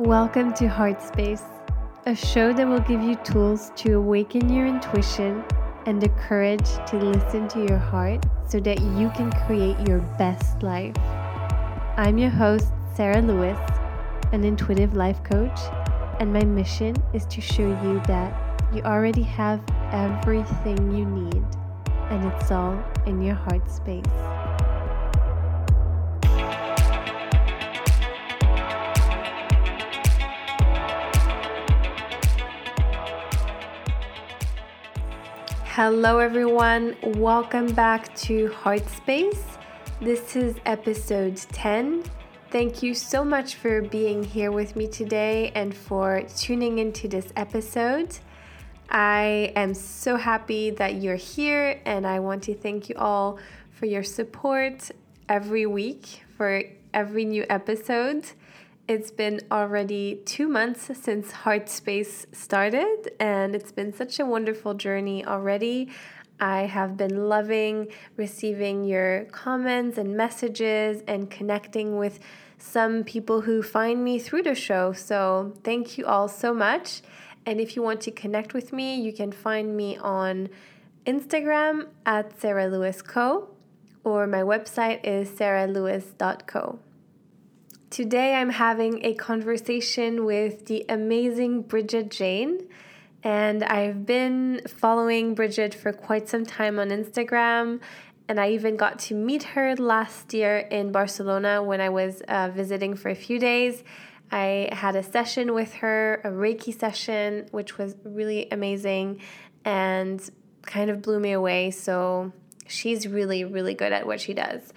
Welcome to Heart Space, a show that will give you tools to awaken your intuition and the courage to listen to your heart so that you can create your best life. I'm your host, Sarah Lewis, an intuitive life coach, and my mission is to show you that you already have everything you need and it's all in your heart space. Hello, everyone. Welcome back to Heart Space. This is episode 10. Thank you so much for being here with me today and for tuning into this episode. I am so happy that you're here, and I want to thank you all for your support every week for every new episode. It's been already two months since Heart Space started, and it's been such a wonderful journey already. I have been loving receiving your comments and messages and connecting with some people who find me through the show. So, thank you all so much. And if you want to connect with me, you can find me on Instagram at Sarah Lewis Co. or my website is sarahlewis.co. Today, I'm having a conversation with the amazing Bridget Jane. And I've been following Bridget for quite some time on Instagram. And I even got to meet her last year in Barcelona when I was uh, visiting for a few days. I had a session with her, a Reiki session, which was really amazing and kind of blew me away. So she's really, really good at what she does.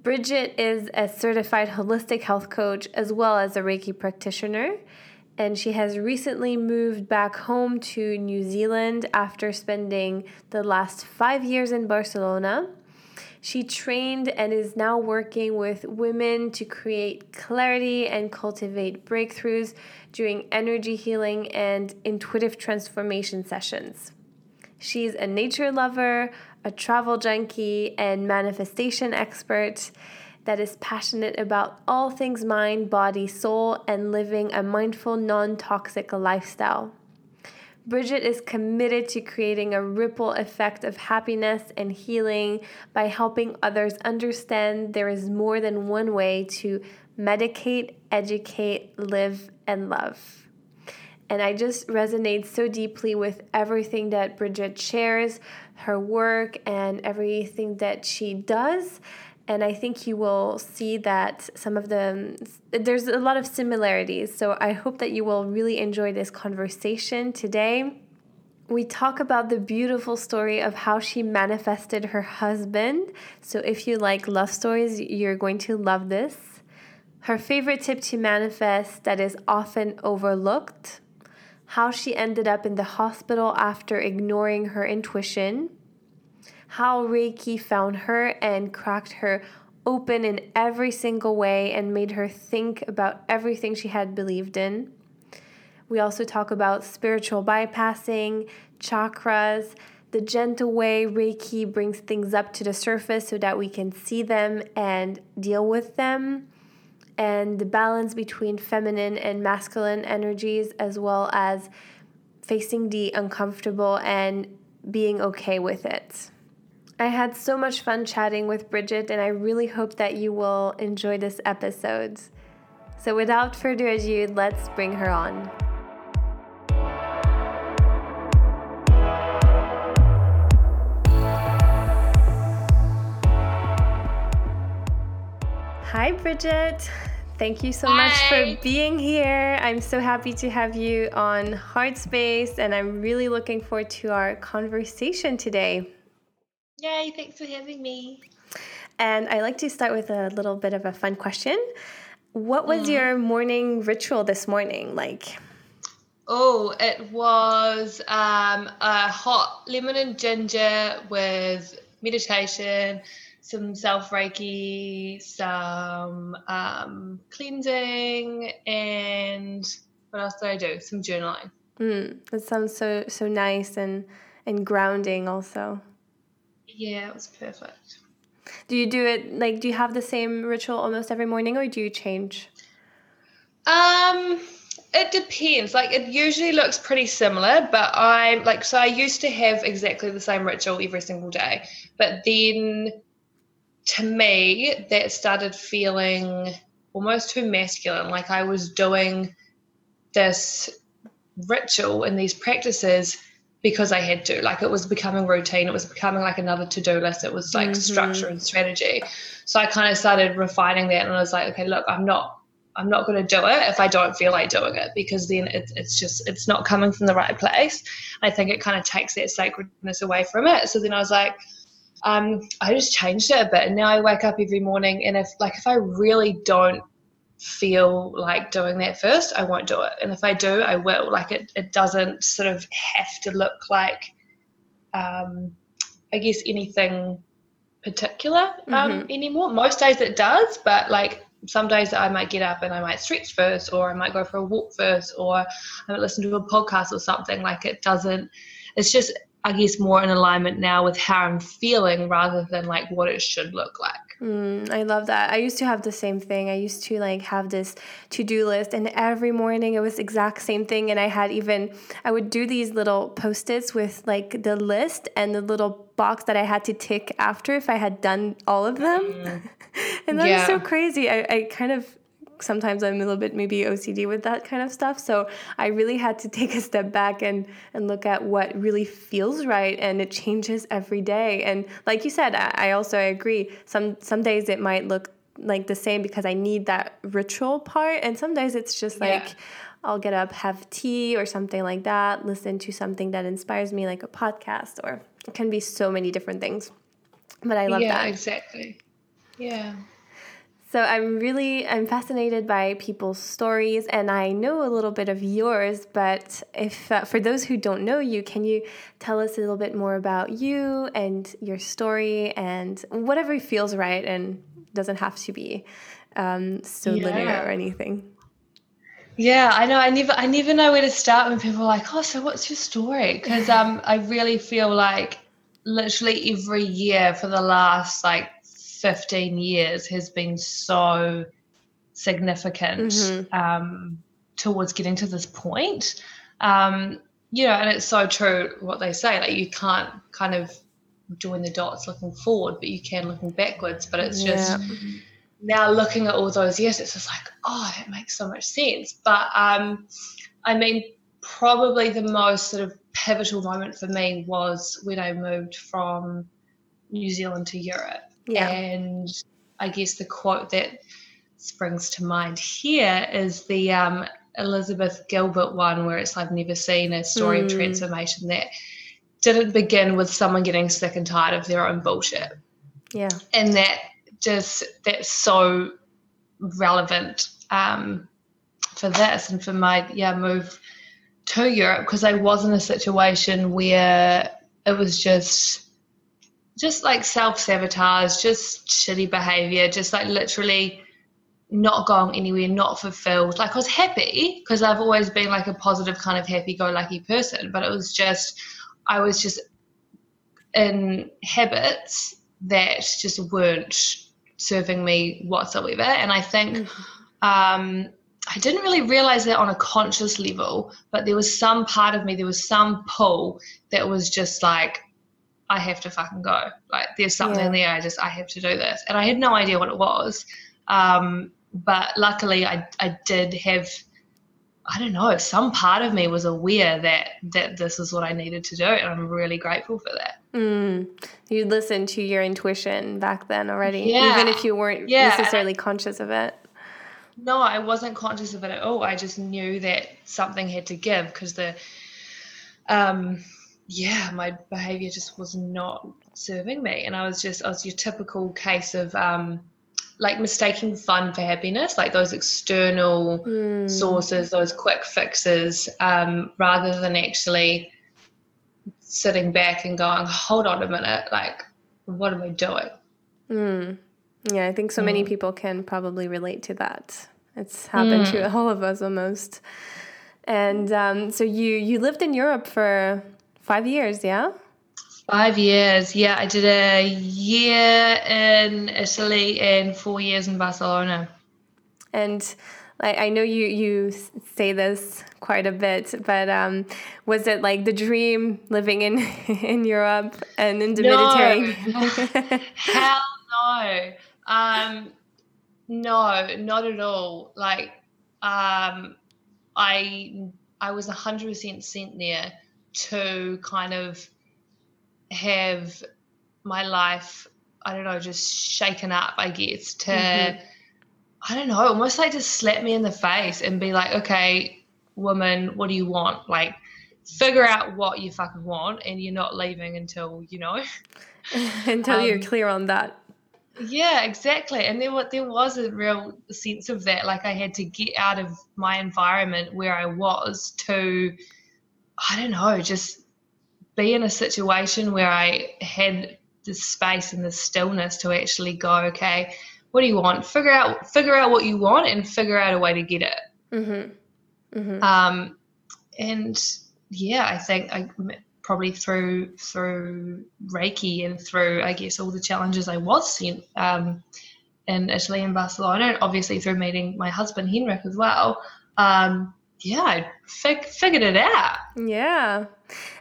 Bridget is a certified holistic health coach as well as a Reiki practitioner, and she has recently moved back home to New Zealand after spending the last five years in Barcelona. She trained and is now working with women to create clarity and cultivate breakthroughs during energy healing and intuitive transformation sessions. She's a nature lover, a travel junkie, and manifestation expert that is passionate about all things mind, body, soul, and living a mindful, non toxic lifestyle. Bridget is committed to creating a ripple effect of happiness and healing by helping others understand there is more than one way to medicate, educate, live, and love. And I just resonate so deeply with everything that Bridget shares, her work, and everything that she does. And I think you will see that some of the, there's a lot of similarities. So I hope that you will really enjoy this conversation today. We talk about the beautiful story of how she manifested her husband. So if you like love stories, you're going to love this. Her favorite tip to manifest that is often overlooked how she ended up in the hospital after ignoring her intuition, how Reiki found her and cracked her open in every single way and made her think about everything she had believed in. We also talk about spiritual bypassing, chakras, the gentle way Reiki brings things up to the surface so that we can see them and deal with them and the balance between feminine and masculine energies, as well as facing the uncomfortable and being okay with it. I had so much fun chatting with Bridget, and I really hope that you will enjoy this episode. So, without further ado, let's bring her on. Hi, Bridget. Thank you so Hi. much for being here. I'm so happy to have you on Heart Space, and I'm really looking forward to our conversation today. Yay, thanks for having me. And I like to start with a little bit of a fun question. What was Mm. your morning ritual this morning like? Oh, it was um, a hot lemon and ginger with meditation, some self Reiki, some um, cleansing, and what else did I do? Some journaling. Mm, that sounds so so nice and and grounding also. Yeah, it was perfect. Do you do it like do you have the same ritual almost every morning or do you change? Um, it depends. Like it usually looks pretty similar, but I'm like so I used to have exactly the same ritual every single day, but then to me that started feeling almost too masculine. Like I was doing this ritual and these practices because I had to. Like it was becoming routine. It was becoming like another to do list. It was like mm-hmm. structure and strategy. So I kind of started refining that, and I was like, okay, look, I'm not I'm not going to do it if I don't feel like doing it because then it's it's just it's not coming from the right place. I think it kind of takes that sacredness away from it. So then I was like, um, I just changed it a bit, and now I wake up every morning, and if like if I really don't feel like doing that first, I won't do it, and if I do, I will. Like it it doesn't sort of have to look like, um, I guess anything particular um, mm-hmm. anymore. Most days it does, but like some days I might get up and I might stretch first, or I might go for a walk first, or I might listen to a podcast or something. Like it doesn't, it's just, I guess, more in alignment now with how I'm feeling rather than like what it should look like. Mm, I love that. I used to have the same thing. I used to like have this to-do list and every morning it was exact same thing and I had even I would do these little post-its with like the list and the little box that I had to tick after if I had done all of them. Mm. and that yeah. so crazy. I, I kind of sometimes I'm a little bit maybe OCD with that kind of stuff. So I really had to take a step back and and look at what really feels right, and it changes every day. And like you said, I, I also agree. Some some days it might look like the same because I need that ritual part, and some days it's just like. Yeah. I'll get up, have tea or something like that, listen to something that inspires me, like a podcast, or it can be so many different things. But I love yeah, that. Yeah, exactly. Yeah. So I'm really I'm fascinated by people's stories, and I know a little bit of yours. But if uh, for those who don't know you, can you tell us a little bit more about you and your story and whatever feels right and doesn't have to be um, so yeah. linear or anything? Yeah, I know. I never, I never know where to start when people are like, "Oh, so what's your story?" Because um, I really feel like literally every year for the last like 15 years has been so significant mm-hmm. um, towards getting to this point. Um, you know, and it's so true what they say. Like you can't kind of join the dots looking forward, but you can looking backwards. But it's just yeah. now looking at all those years, it's just like, oh, that makes so much sense. But um, I mean, probably the most sort of pivotal moment for me was when I moved from New Zealand to Europe. Yeah. And I guess the quote that springs to mind here is the um, Elizabeth Gilbert one, where it's I've never seen a story mm. of hmm. transformation that didn't begin with someone getting sick and tired of their own bullshit. Yeah. And that just, that's so relevant um, for this and for my, yeah, move to Europe because I was in a situation where it was just just like self sabotage, just shitty behavior, just like literally not going anywhere, not fulfilled. Like I was happy because I've always been like a positive kind of happy go lucky person, but it was just I was just in habits that just weren't serving me whatsoever. And I think mm-hmm. um, I didn't really realize that on a conscious level, but there was some part of me, there was some pull that was just like, I have to fucking go. Like there's something yeah. there. I just I have to do this, and I had no idea what it was. Um, but luckily, I I did have. I don't know. Some part of me was aware that that this is what I needed to do, and I'm really grateful for that. Mm. You listened to your intuition back then already, yeah. even if you weren't yeah. necessarily conscious of it. No, I wasn't conscious of it at all. I just knew that something had to give because the um yeah, my behavior just was not serving me. And I was just, I was your typical case of um, like mistaking fun for happiness, like those external mm. sources, those quick fixes, um, rather than actually sitting back and going, hold on a minute, like, what am I doing? Mm. Yeah, I think so many hmm. people can probably relate to that. It's happened mm. to hmm. all of us almost. And um, so you you lived in Europe for Five years, yeah? Five years, yeah. I did a year in Italy and four years in Barcelona. And I know you you say this quite a bit, but um, was it like the dream living in in Europe and in the no. Mediterranean? Hell no. Um, no, not at all. Like um, I I was hundred percent sent there to kind of have my life I don't know, just shaken up, I guess, to mm-hmm. I don't know, almost like to slap me in the face and be like, okay, woman, what do you want? Like, figure out what you fucking want, and you're not leaving until you know. until um, you're clear on that. Yeah, exactly. And there, there was a real sense of that. Like, I had to get out of my environment where I was to, I don't know, just be in a situation where I had the space and the stillness to actually go, okay, what do you want? Figure out figure out what you want and figure out a way to get it. Mm-hmm. Mm-hmm. Um, and yeah, I think I probably through through Reiki and through I guess all the challenges I was sent um, in Italy and Barcelona, and obviously through meeting my husband Henrik as well. Um, yeah, I fig- figured it out. Yeah.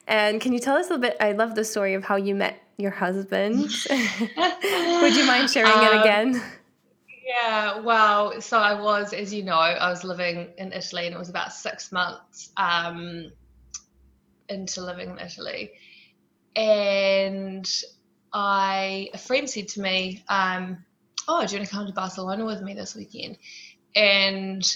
And can you tell us a little bit? I love the story of how you met your husband. Would you mind sharing um, it again? Yeah, well, so I was, as you know, I was living in Italy and it was about six months um, into living in Italy. And I, a friend said to me, um, Oh, do you want to come to Barcelona with me this weekend? And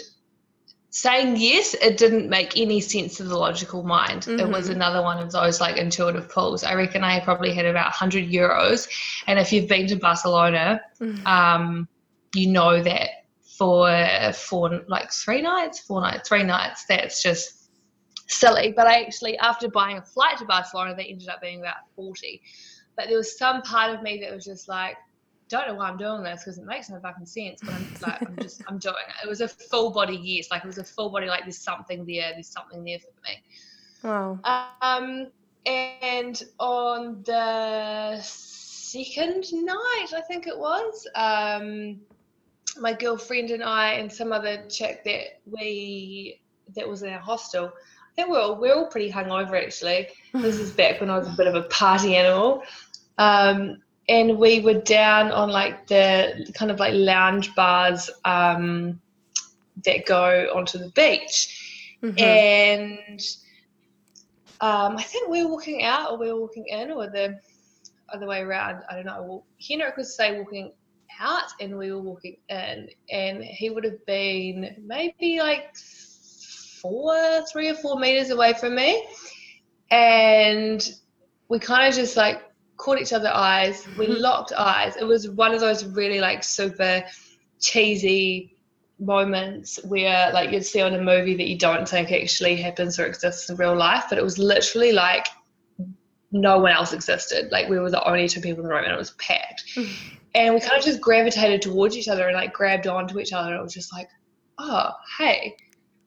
saying yes, it didn't make any sense to the logical mind. Mm-hmm. It was another one of those like intuitive pulls. I reckon I probably had about 100 euros. And if you've been to Barcelona, mm-hmm. um, you know that for for like three nights, four nights, three nights, that's just silly. But I actually, after buying a flight to Barcelona, they ended up being about 40. But there was some part of me that was just like, don't know why I'm doing this because it makes no fucking sense. But I'm like, I'm just, I'm doing it. It was a full body yes, like it was a full body like there's something there, there's something there for me. Wow. Um, and on the second night, I think it was, um, my girlfriend and I and some other chick that we that was in our hostel. I think we're all, we're all pretty hungover actually. This is back when I was a bit of a party animal. Um, and we were down on like the kind of like lounge bars um, that go onto the beach, mm-hmm. and um, I think we were walking out or we were walking in or the other way around. I don't know. Well, Henrik was say walking out and we were walking in, and he would have been maybe like four, three or four meters away from me, and we kind of just like caught each other eyes. We mm-hmm. locked eyes. It was one of those really like super cheesy moments where like you'd see on a movie that you don't think actually happens or exists in real life, but it was literally like no one else existed. Like we were the only two people in the room and it was packed. And we kind of just gravitated towards each other and like grabbed onto each other. And it was just like, oh, hey,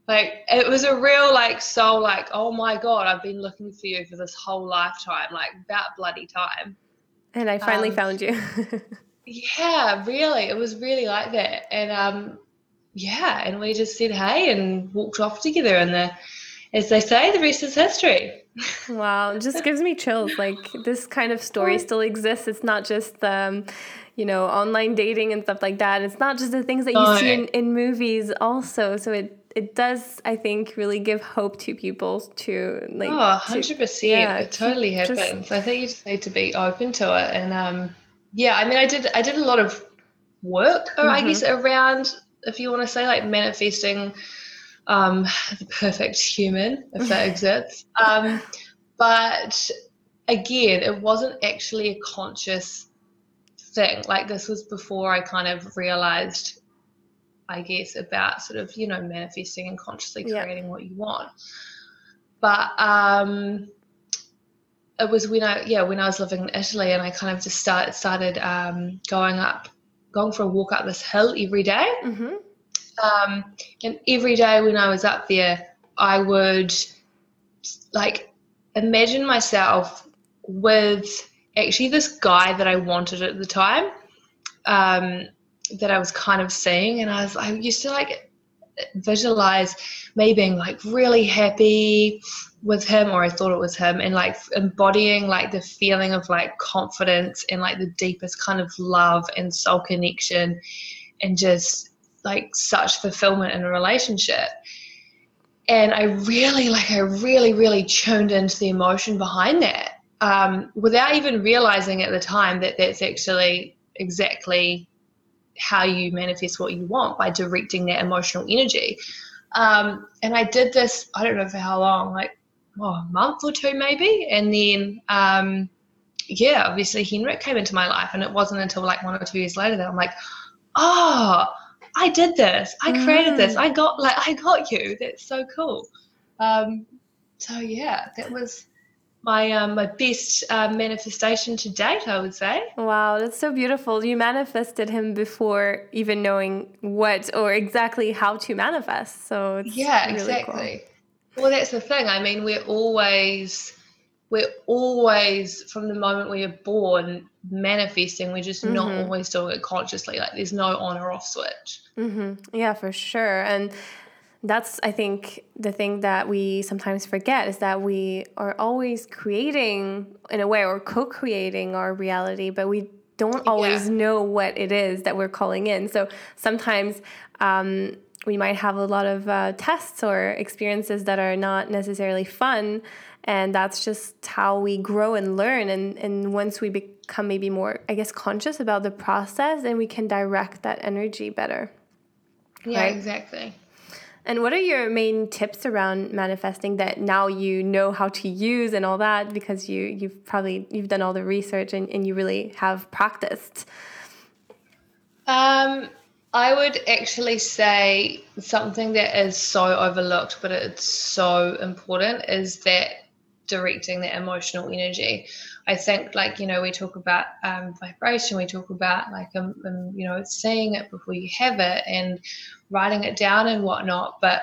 like it was a real like soul like oh my god i've been looking for you for this whole lifetime like that bloody time. And i finally um, found you. yeah really it was really like that. And um yeah and we just said hey and walked off together and the as they say the rest is history. Wow it just gives me chills like this kind of story still exists. It's not just um you know online dating and stuff like that. It's not just the things that you no. see in, in movies also. So it it does i think really give hope to people to like oh 100% to, yeah, it totally happens. Just, i think you just need to be open to it. And um yeah i mean i did i did a lot of work mm-hmm. i guess around if you want to say like manifesting um the perfect human if that exists. Um but again it wasn't actually a conscious thing. Like this was before i kind of realized I guess, about sort of, you know, manifesting and consciously creating yeah. what you want. But um, it was when I, yeah, when I was living in Italy and I kind of just start, started um, going up, going for a walk up this hill every day. Mm-hmm. Um, and every day when I was up there, I would like imagine myself with actually this guy that I wanted at the time. Um, that I was kind of seeing, and I was I used to like visualize me being like really happy with him or I thought it was him and like embodying like the feeling of like confidence and like the deepest kind of love and soul connection and just like such fulfillment in a relationship. And I really like I really really tuned into the emotion behind that um, without even realizing at the time that that's actually exactly how you manifest what you want by directing that emotional energy. Um, and I did this, I don't know for how long, like oh, a month or two maybe. And then, um, yeah, obviously Henrik came into my life. And it wasn't until like one or two years later that I'm like, oh, I did this. I created mm. this. I got like, I got you. That's so cool. Um, so yeah, that was my um, my best uh, manifestation to date, I would say. Wow, that's so beautiful. You manifested him before even knowing what or exactly how to manifest. So yeah, really exactly. Cool. Well, that's the thing. I mean, we're always we're always from the moment we are born manifesting. We're just mm-hmm. not always doing it consciously. Like there's no on or off switch. Mm-hmm. Yeah, for sure. And that's i think the thing that we sometimes forget is that we are always creating in a way or co-creating our reality but we don't always yeah. know what it is that we're calling in so sometimes um, we might have a lot of uh, tests or experiences that are not necessarily fun and that's just how we grow and learn and, and once we become maybe more i guess conscious about the process then we can direct that energy better yeah right? exactly and what are your main tips around manifesting that now you know how to use and all that because you you've probably you've done all the research and, and you really have practiced? Um, I would actually say something that is so overlooked, but it's so important is that directing the emotional energy. I think, like, you know, we talk about um, vibration, we talk about, like, um, um, you know, seeing it before you have it and writing it down and whatnot. But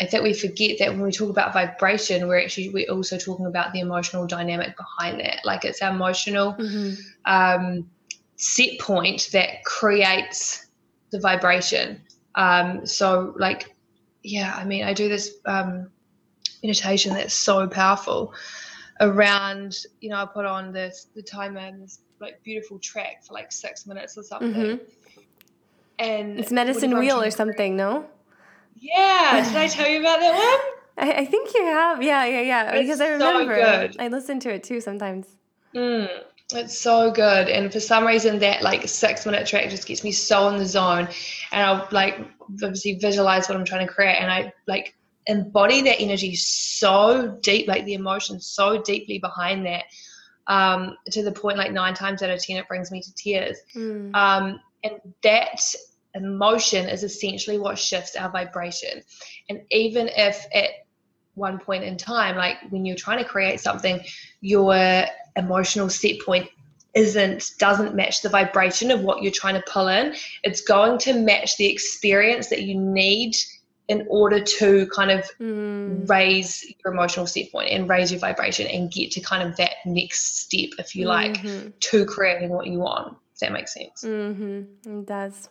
I think we forget that when we talk about vibration, we're actually we're also talking about the emotional dynamic behind that. Like it's our emotional mm-hmm. um, set point that creates the vibration. Um, so like, yeah, I mean, I do this um, meditation that's so powerful around. You know, I put on this the timer and this like beautiful track for like six minutes or something. Mm-hmm and it's medicine wheel or something, no? Yeah. Did I tell you about that one? I, I think you have. Yeah, yeah, yeah. It's because I remember. So I listen to it too sometimes. Mm, it's so good. And for some reason that like six minute track just gets me so in the zone. And I'll like obviously visualize what I'm trying to create and I like embody that energy so deep, like the emotion so deeply behind that. Um, to the point like nine times out of ten it brings me to tears. Mm. Um, and that emotion is essentially what shifts our vibration. And even if at one point in time, like when you're trying to create something, your emotional set point isn't doesn't match the vibration of what you're trying to pull in it's going to match the experience that you need in order to kind of mm. raise your emotional set point and raise your vibration and get to kind of that next step if you like mm-hmm. to creating what you want if that makes sense mm-hmm. it does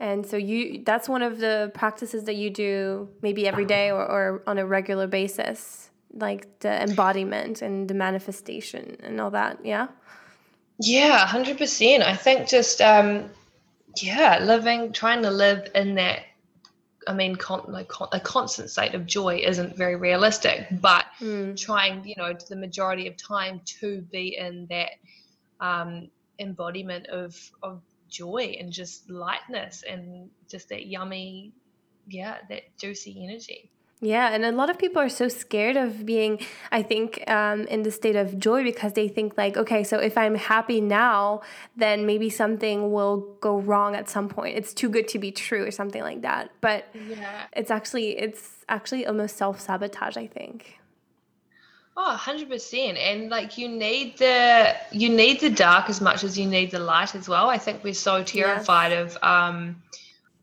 and so you that's one of the practices that you do maybe every day or, or on a regular basis, like the embodiment and the manifestation and all that, yeah? Yeah, hundred percent. I think just um yeah, living trying to live in that I mean, con- like con- a constant state of joy isn't very realistic, but mm. trying, you know, the majority of time to be in that um, embodiment of of joy and just lightness and just that yummy, yeah, that juicy energy. Yeah, and a lot of people are so scared of being, I think, um, in the state of joy because they think like, okay, so if I'm happy now, then maybe something will go wrong at some point. It's too good to be true or something like that. But yeah. it's actually it's actually almost self sabotage. I think. Oh, 100%. And like you need the you need the dark as much as you need the light as well. I think we're so terrified of um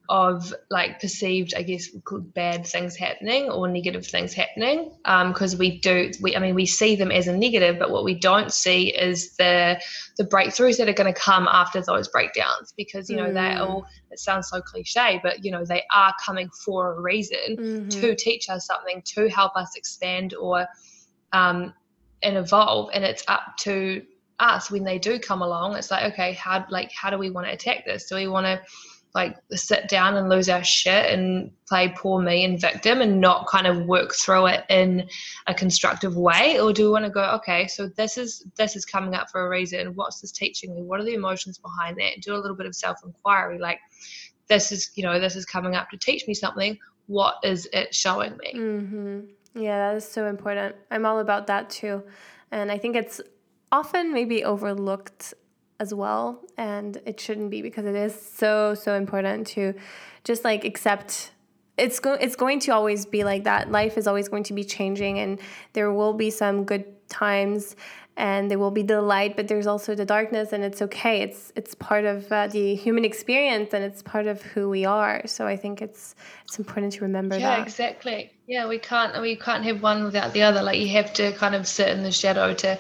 of like perceived, I guess, bad things happening or negative things happening. um Because we do, we I mean, we see them as a negative, but what we don't see is the the breakthroughs that are going to come after those breakdowns. Because you know mm. they all. It sounds so cliche, but you know they are coming for a reason mm-hmm. to teach us something, to help us expand or um, and evolve. And it's up to us when they do come along. It's like, okay, how like how do we want to attack this? Do we want to like sit down and lose our shit and play poor me and victim and not kind of work through it in a constructive way or do we want to go okay so this is this is coming up for a reason what's this teaching me what are the emotions behind that do a little bit of self inquiry like this is you know this is coming up to teach me something what is it showing me mm-hmm. Yeah that is so important. I'm all about that too. And i think it's often maybe overlooked as well and it shouldn't be because it is so so important to just like accept. It's go- it's going to always be like that. Life is always going to be changing and there will be some good times and there will be the light but there's also the darkness and it's okay. It's it's part of uh, the human experience and it's part of who we are. So i think it's it's important to remember yeah, that. yeah exactly. Yeah we can't we can't have one without the other. Like you have to kind of sit in the shadow to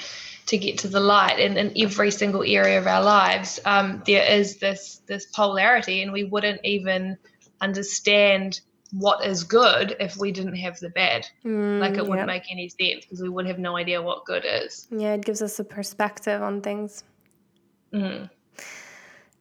to get to the light. And in every single area of our lives um, there is this this polarity and we wouldn't even understand what is good if we didn't have the bad. Mm, like it wouldn't make any sense because we would have no idea what good is. Yeah it gives us a perspective on things. Mm.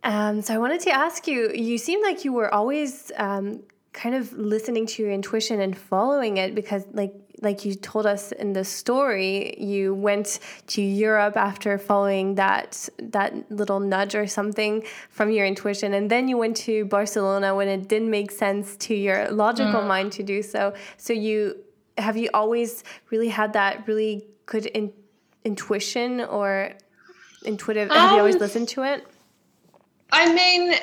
um, so i wanted to ask you you seem like you were always um, kind of listening to your intuition and following it because like like you told us in the story you went to Europe after following that that little nudge or something from your intuition. And then you went to Barcelona when it didn't make sense to your logical mm. mind to do so. So you have you always really had that really good in, intuition or intuitive um, have you always um, listened to it? I mean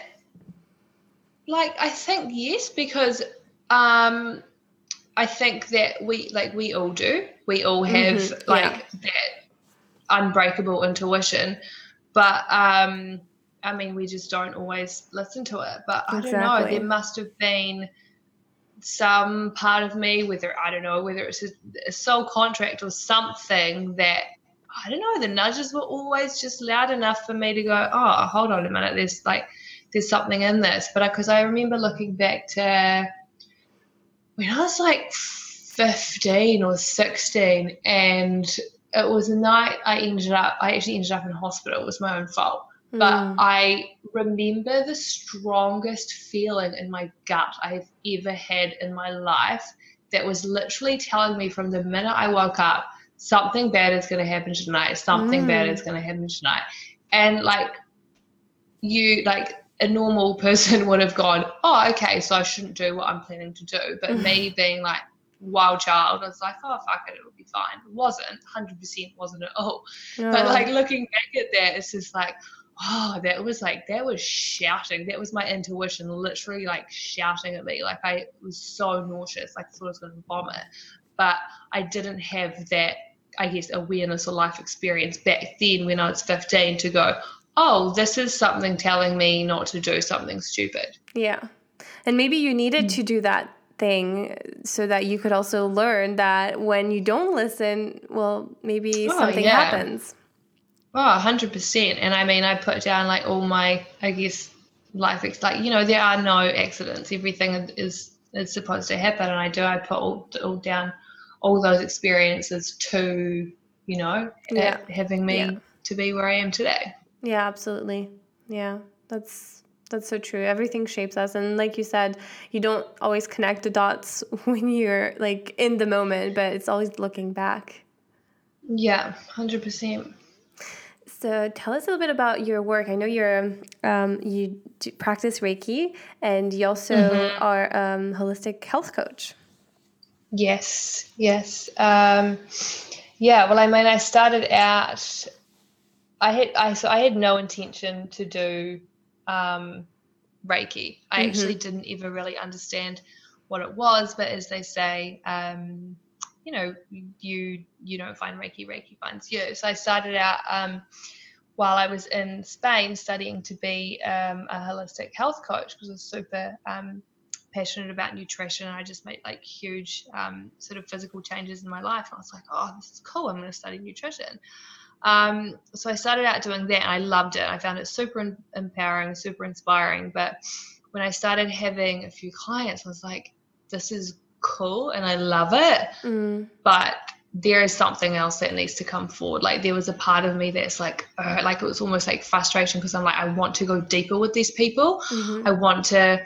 like I think yes, because um, I think that we like we all do. We all have mm-hmm. like yeah. that unbreakable intuition, but um, I mean, we just don't always listen to it. But I don't know. There must have been some part of me, whether I don't know, whether it's a, a soul contract or something that I don't know. The nudges were always just loud enough for me to go, oh, hold on a minute. There's like there's something in this. But because I, I remember looking back to when I was like 15 or 16, and it was a night I ended up, I actually ended up in hospital. It was my own fault. Mm. But hmm. I remember the strongest feeling in my gut I've ever had in my life that was literally telling me from the minute I woke up, something bad is going to happen tonight, something mm. bad hmm. is going to happen tonight. And like, you, like, a normal person would have gone, oh, okay, so I shouldn't do what I'm planning to do. But mm-hmm. me being like wild child, I was like, oh, fuck it, it'll be fine. It wasn't, 100% wasn't at all. But like looking back at that, it's just like, oh, that was like, that was shouting. That was my intuition literally like shouting at me. Like I was so nauseous, like I thought I was going to vomit. But I didn't have that I guess, awareness or life experience back then when I was 15 to go, oh, this is something telling me not to do something stupid. Yeah. And maybe you needed mm. to do that thing so that you could also learn that when you don't listen, well, maybe oh, something yeah. happens. Oh, 100%. And I mean, I put down like all my, I guess, life, ex- like, you know, there are no accidents. Everything is, is supposed to happen. And I do, I put all, all down all those experiences to, you know, yeah. having me yeah. to be where I am today. Yeah, absolutely. Yeah, that's that's so true. Everything shapes us, and like you said, you don't always connect the dots when you're like in the moment, but it's always looking back. Yeah, hundred percent. So tell us a little bit about your work. I know you're um, you practice Reiki, and you also mm-hmm. are um, holistic health coach. Yes, yes, um, yeah. Well, I mean, I started out I had I so I had no intention to do um, Reiki. I mm-hmm. actually didn't ever really understand what it was, but as they say, um, you know, you you don't find Reiki, Reiki finds you. So I started out um, while I was in Spain studying to be um, a holistic health coach because I was super um, passionate about nutrition. I just made like huge um, sort of physical changes in my life. And I was like, oh, this is cool. I'm going to study nutrition. Um, so I started out doing that and I loved it. I found it super empowering, super inspiring. But when I started having a few clients, I was like, this is cool and I love it. Mm. But there is something else that needs to come forward. Like there was a part of me that's like, uh, like it was almost like frustration because I'm like, I want to go deeper with these people. Mm-hmm. I want to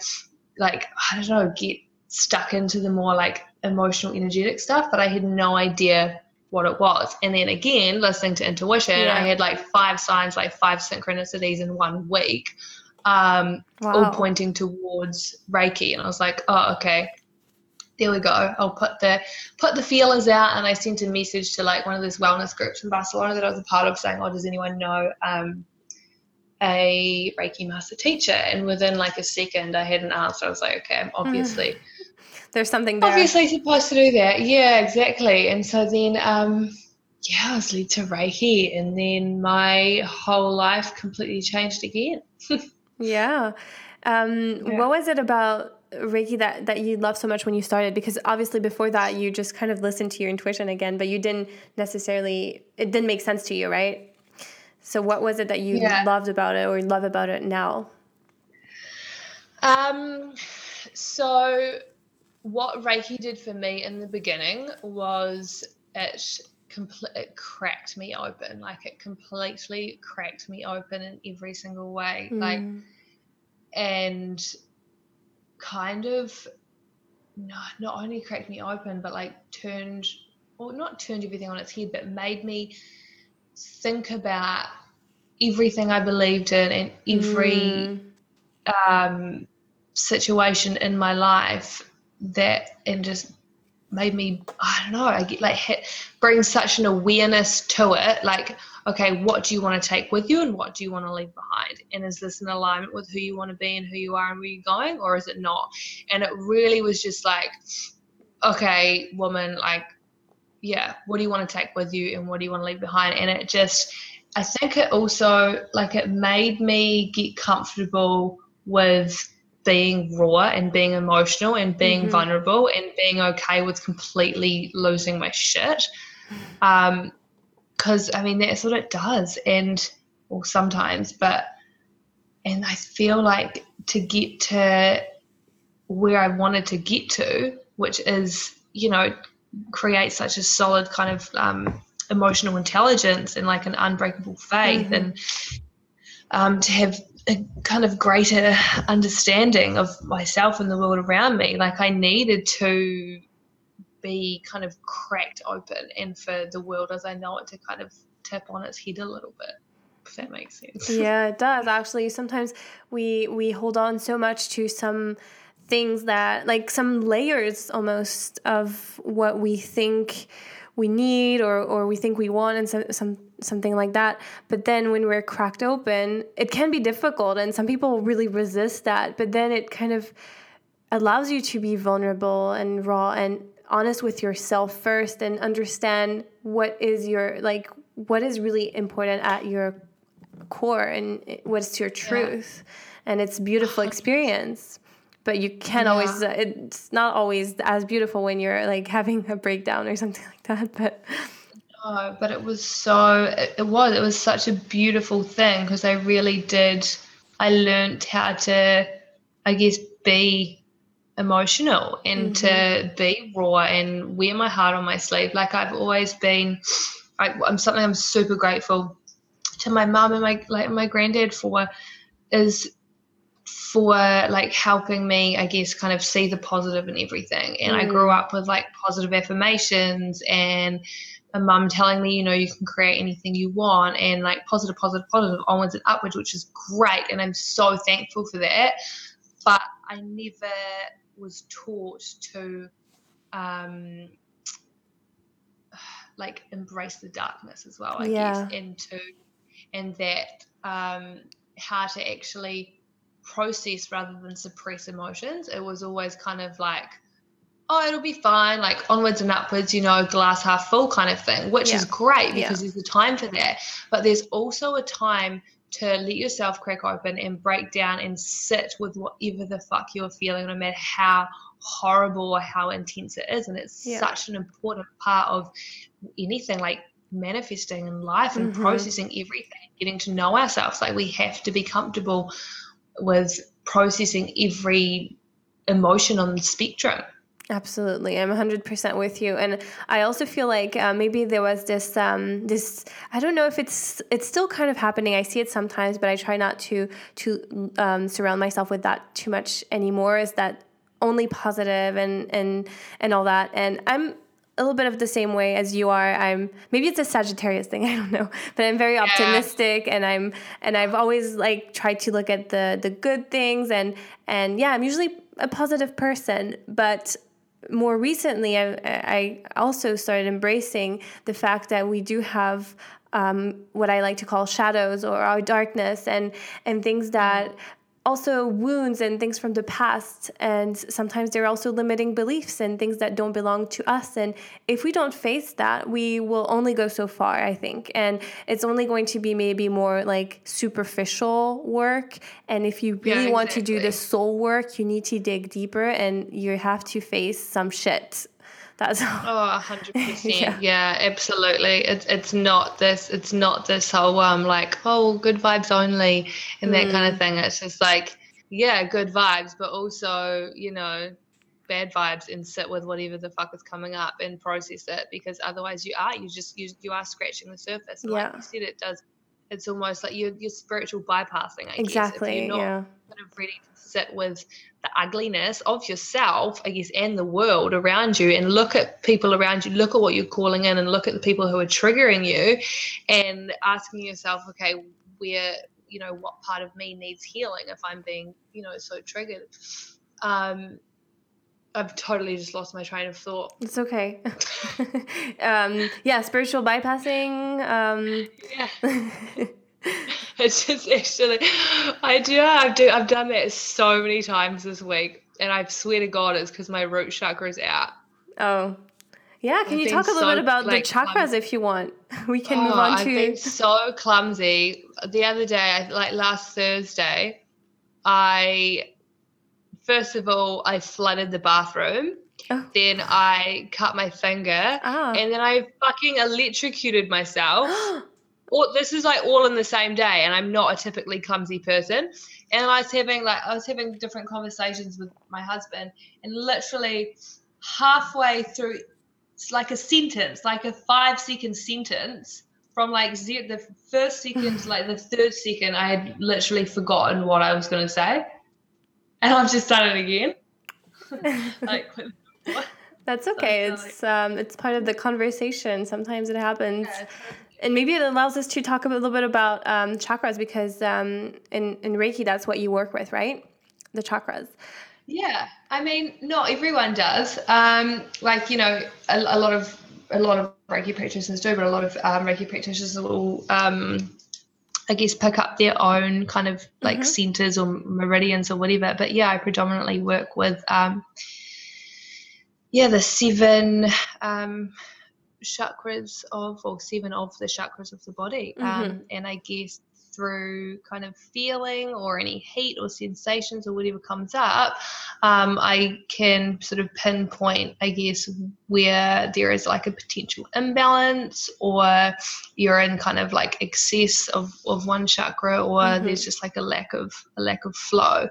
like I don't know get stuck into the more like emotional energetic stuff but I had no idea what it was and then again listening to intuition yeah. I had like five signs like five synchronicities in one week um, wow. all pointing towards Reiki and I was like oh okay there we go. I'll put the put the feelers out, and I sent a message to like one of those wellness groups in Barcelona that I was a part of, saying, "Oh, does anyone know um, a Reiki master teacher. And within like a second, I had an answer. I was like, okay, I'm obviously. Mm. There's something there. Obviously supposed to do that. Yeah, exactly. And so then, um, yeah, I was led to Reiki, and then my whole life completely changed again. yeah. Um, yeah. What was it about Reiki that, that you loved so much when you started? Because obviously before that, you just kind of listened to your intuition again, but you didn't necessarily, it didn't make sense to you, right? So, what was it that you yeah. loved about it or love about it now? Um, so, what Reiki did for me in the beginning was it complete it cracked me open. Like it completely cracked me open in every single way. Mm. Like, and kind of no, not only cracked me open, but like turned, or not turned everything on its head, but made me think about everything I believed in and every mm. um, situation in my life that and just made me I don't know I get like hit bring such an awareness to it like okay what do you want to take with you and what do you want to leave behind and is this in alignment with who you want to be and who you are and where you're going or is it not and it really was just like okay woman like yeah, what do you want to take with you and what do you want to leave behind? And it just, I think it also, like, it made me get comfortable with being raw and being emotional and being mm-hmm. vulnerable and being okay with completely losing my shit. Um, because I mean, that's what it does. And, well, sometimes, but, and I feel like to get to where I wanted to get to, which is, you know, create such a solid kind of um, emotional intelligence and like an unbreakable faith mm-hmm. and um, to have a kind of greater understanding of myself and the world around me. Like i needed to be kind of cracked open and for the world as i know it to kind of tap on its head a little bit if that makes sense. Yeah it does actually. Sometimes we we hold on so much to some things that like some layers almost of what we think we need or, or we think we want and some, some something like that but then when we're cracked open it can be difficult and some people really resist that but then it kind of allows you to be vulnerable and raw and honest with yourself first and understand what is your like what is really important at your core and what's your truth yeah. and it's a beautiful experience but you can't yeah. always uh, it's not always as beautiful when you're like having a breakdown or something like that but oh, but it was so it was it was such a beautiful thing because i really did i learned how to i guess be emotional and mm-hmm. to be raw and wear my heart on my sleeve like i've always been I, i'm something i'm super grateful to my mum and my like my granddad for is for like helping me i guess kind of see the positive in everything and mm. i grew up with like positive affirmations and a mum telling me you know you can create anything you want and like positive positive positive onwards and upwards which is great and i'm so thankful for that but i never was taught to um like embrace the darkness as well i yeah. guess and to and that um how to actually process rather than suppress emotions. It was always kind of like, oh, it'll be fine, like onwards and upwards, you know, glass half full kind of thing, which yeah. is great because yeah. there's a time for that. But there's also a time to let yourself crack open and break down and sit with whatever the fuck you're feeling, no matter how horrible or how intense it is. And it's yeah. such an important part of anything like manifesting in life and mm-hmm. processing everything, getting to know ourselves. Like we have to be comfortable with processing every emotion on the spectrum. Absolutely, I'm 100% with you, and I also feel like uh, maybe there was this um, this I don't know if it's it's still kind of happening. I see it sometimes, but I try not to to um, surround myself with that too much anymore. Is that only positive and and and all that? And I'm a little bit of the same way as you are. I'm maybe it's a Sagittarius thing, I don't know, but I'm very yeah. optimistic and I'm and I've always like tried to look at the the good things and and yeah, I'm usually a positive person, but more recently, I, I also started embracing the fact that we do have um, what I like to call shadows or our darkness and and things that also wounds and things from the past and sometimes they're also limiting beliefs and things that don't belong to us. And if we don't face that we will only go so far i think. And it's only going to be maybe more like superficial work. And if you really yeah, exactly. want to do the soul work you need to dig deeper and you have to face some shit that's oh 100% Yeah. yeah, absolutely. It's it's not this. It's not this whole um like oh good vibes only and that mm. kind of thing. It's just like yeah, good vibes, but also you know bad vibes and sit with whatever the fuck is coming up and process it because otherwise you are you just you you are scratching the surface. And yeah. Like you said, it does. It's almost like you're, you're spiritual bypassing. I exactly. Guess, if you're not yeah. kind of ready to sit with the ugliness of yourself, I guess, and the world around you, and look at people around you, look at what you're calling in, and look at the people who are triggering you, and asking yourself, okay, where, you know, what part of me needs healing if I'm being, you know, so triggered. Um, I've totally just lost my train of thought. It's okay. um, yeah, spiritual bypassing. Um. Yeah. it's just actually, I do. I've do. I've done that so many times this week, and I swear to God, it's because my root chakra is out. Oh, yeah. Can I've you talk a little so, bit about like, the chakras clumsy. if you want? We can oh, move on to. I've been so clumsy. The other day, like last Thursday, I first of all I flooded the bathroom. Oh. Then I cut my finger, oh. and then I fucking electrocuted myself. all, this is like all in the same day and i'm not a typically clumsy person and i was having like i was having different conversations with my husband and literally halfway through it's like a sentence like a five second sentence from like zero, the first second to like the third second i had literally forgotten what i was going to say and i've just done it again like that's okay. it's um, it's part of the conversation. Sometimes it happens. Yeah, and maybe it allows us to talk a little bit about um, chakras because um, in, in Reiki, that's what you work with, right? The chakras. Yeah, I mean, not everyone does. Um, like you know, a, a, lot of a lot of Reiki practitioners do, but a lot of um, Reiki practitioners will, um, I guess, pick up their own kind of like mm-hmm. centers or meridians or whatever. But yeah, I predominantly work with, um, yeah, the seven um, chakras of, or seven of the chakras of the body. Mm-hmm. Um, and I guess through kind of feeling or any heat or sensations or whatever comes up, um, I can sort of pinpoint, I guess, where there is like a potential imbalance or you're in kind of like excess of, of one chakra or mm-hmm. there's just like a lack of a lack of flow.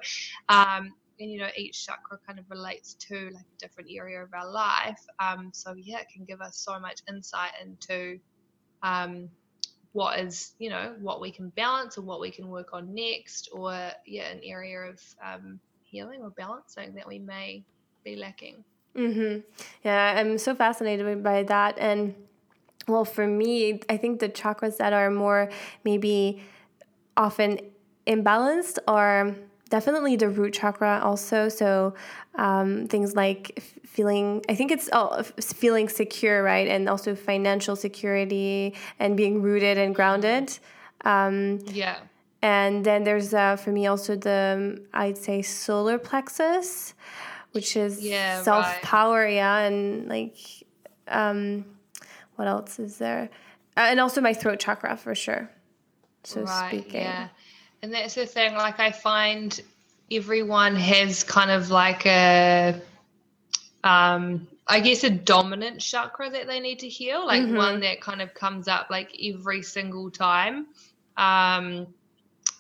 Um, and you know each chakra kind of relates to like a different area of our life um, so yeah it can give us so much insight into um, what is you know what we can balance or what we can work on next or yeah an area of um, healing or balancing that we may be lacking mm-hmm. yeah i'm so fascinated by that and well for me i think the chakras that are more maybe often imbalanced are definitely the root chakra also. So um, things like feeling, I think it's oh, feeling secure, right? And also financial security and being rooted and grounded. Um, yeah. And then there's uh, for me also the I'd say solar plexus, which is Yeah, self right. power, yeah, and like, um, what else is there? Uh, and also my throat chakra for sure. So speaking. Yeah. And that's the thing, like I find everyone has kind of like a um I guess a dominant chakra that they need to heal, like Mhm. one that kind of comes up like every single time. Um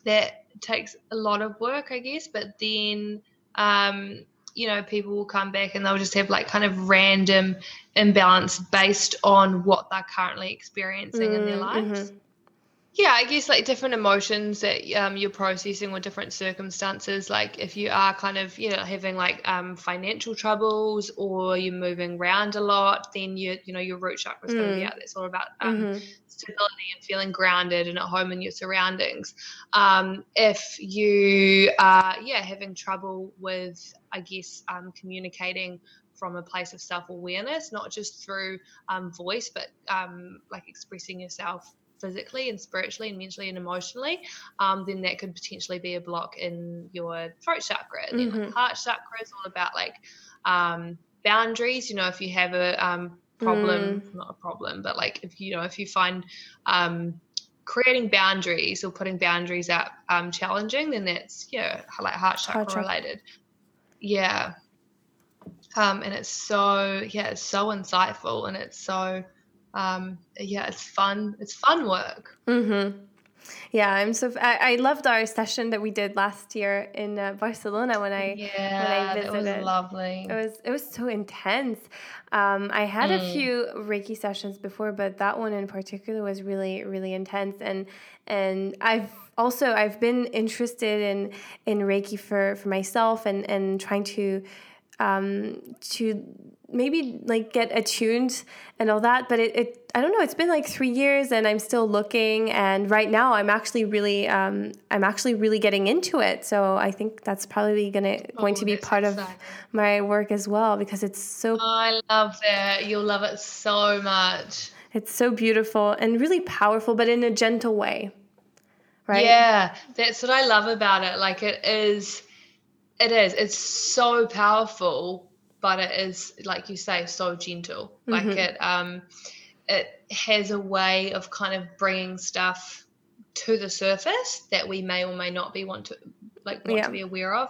that takes a lot of work, I guess, but then um you know, people will come back and they'll just have like kind of random imbalance based on what they're currently experiencing in their Mm, lives. mhm. Yeah, I guess like different emotions that um, you're processing with different circumstances. Like if you are kind of, you know, having like um, financial troubles or you're moving around a lot, then you, you know, your root chakra is going to be Mm. out. That's all about um, Mhm. stability and feeling grounded and at home in your surroundings. Um, if you are, yeah, having trouble with, I guess, um, communicating from a place of self awareness, not just through um, voice, but um, like expressing yourself physically and spiritually and mentally and emotionally, um, then that could potentially be a block in your throat chakra. And then like Mhm. heart chakra is all about like um, boundaries. You know, if you have a um, problem, not a problem, but like if you know, if you find um, creating boundaries or putting boundaries out um, challenging, then that's yeah, like heart chakra Heart chakra. related. Yeah. Um, and it's so yeah, it's so insightful and it's so um, yeah, it's fun. It's fun work. Mm-hmm. Yeah, I'm so. I, I loved our session that we did last year in uh, Barcelona when I Yeah, that was visited. lovely. It was it was so intense. Um, I had a Mm. few Reiki sessions before, but that one in particular was really really intense. And and I've also I've been interested in in Reiki for for myself and and trying to um, to maybe like get attuned and all that. But it, it I don't know. It's been like three years, and I'm still looking. And right now, I'm actually really um, I'm actually really getting into it. So I think that's probably gonna going Oh, to be that's part of my work as well because it's so I love that. You'll love it so much. it's so beautiful and really powerful, but in a gentle way, right? Yeah, that's what I love about it. Like it is, it is. It's so powerful, but it is, like you say, so gentle. Like Mhm. it, um, it has a way of kind of bringing stuff to the surface that we may or may not be want to like want Yeah. to be aware of.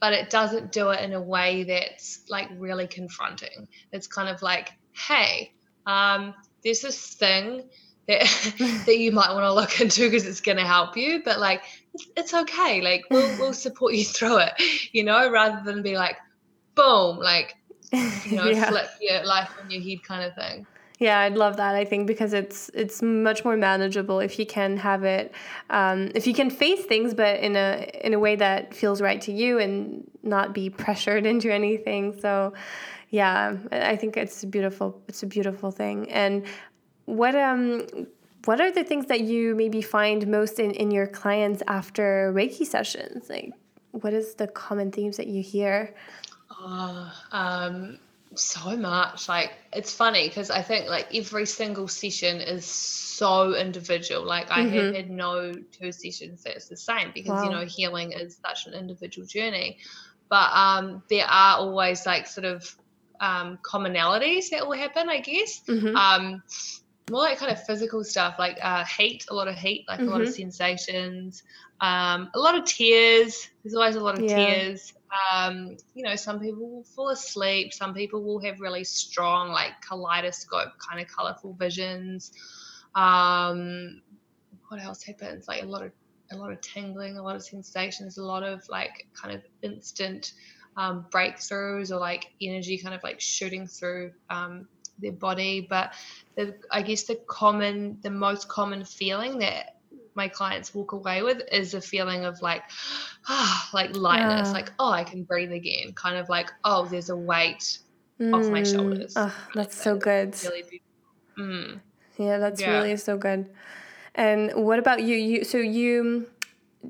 But it doesn't do it in a way that's like really confronting. It's kind of like, hey, um, there's this thing that that you might want to look into because it's going to help you but like it's, it's okay like we'll, we'll support you through it you know rather than be like boom like you know yeah. flip your life on your head kind of thing Yeah, I'd love that. I think because it's it's much more manageable if you can have it, um, if you can face things, but in a in a way that feels right to you and not be pressured into anything. So, yeah, I I think it's a beautiful. It's a beautiful thing. And what um what are the things that you maybe find most in in your clients after Reiki sessions? Like, what is the common themes that you hear? oh, um so much like it's funny because i think like every single session is so individual like i have Mhm. had no two sessions that's the same because you know healing is such an individual journey but um there are always like sort of um commonalities that will happen i guess hmm um more like kind of physical stuff like uh heat a lot of heat like a lot of Mhm. sensations um a lot of tears there's always a lot of Yeah. tears um you know some people will fall asleep some people will have really strong like kaleidoscope kind of colorful visions um what else happens like a lot of a lot of tingling a lot of sensations a lot of like kind of instant um, breakthroughs or like energy kind of like shooting through um, their body but the, i guess the common the most common feeling that my clients walk away with is a feeling of like ah like lightness Yeah. like oh i can breathe again kind of like oh there's a weight off my Mm. shoulders Oh, that's so good. really. Mm. Yeah, that's Yeah. really so good. And what about you? You so you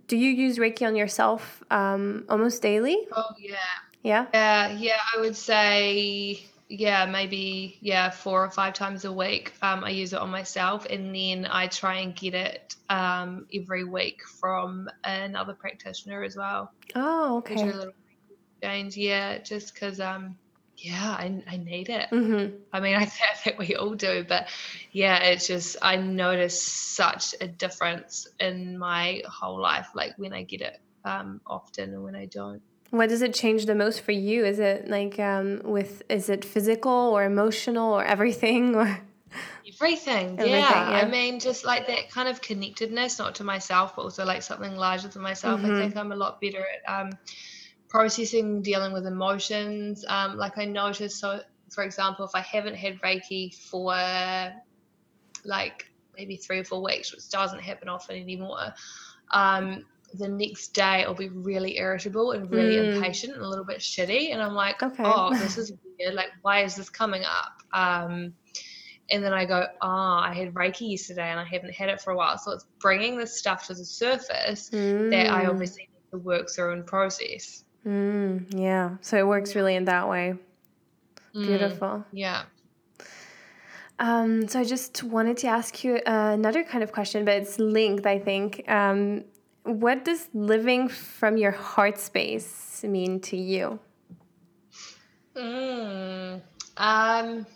do you use Reiki on yourself um, almost daily? oh yeah Yeah. Yeah, yeah, I would say yeah, maybe yeah, four or five times a week. Um, I use it on myself, and then I try and get it um, every week from another practitioner as well. Oh, do a okay. little change. Yeah, just because um yeah, I, I need it. Mm-hmm. I mean, I think we all do, but yeah, it's just I notice such a difference in my whole life, like when I get it um, often and when I don't. What does it change the most for you? Is it like um, with is it physical or emotional or everything or? Everything, everything yeah. yeah. I mean, just like that kind of connectedness, not to myself, but also like something larger than myself. Mm-hmm. I think I'm a lot better at um, processing, dealing with emotions. Um, like I noticed, so for example, if I haven't had Reiki for like maybe three or four weeks, which doesn't happen often anymore, um, the next day I'll be really irritable and really mm. impatient and a little bit shitty. And I'm like, okay. oh, this is weird. Like, why is this coming up? Um, and then I go, ah, oh, I had Reiki yesterday and I haven't had it for a while. So it's bringing this stuff to the surface mm. that I mm. obviously need to work through and process. Mm, yeah. So it works really in that way. Mm, Beautiful. Yeah. Um, so I just wanted to ask you uh, another kind of question, but it's linked, I think. Um, what does living from your heart space mean to you? Mm, um,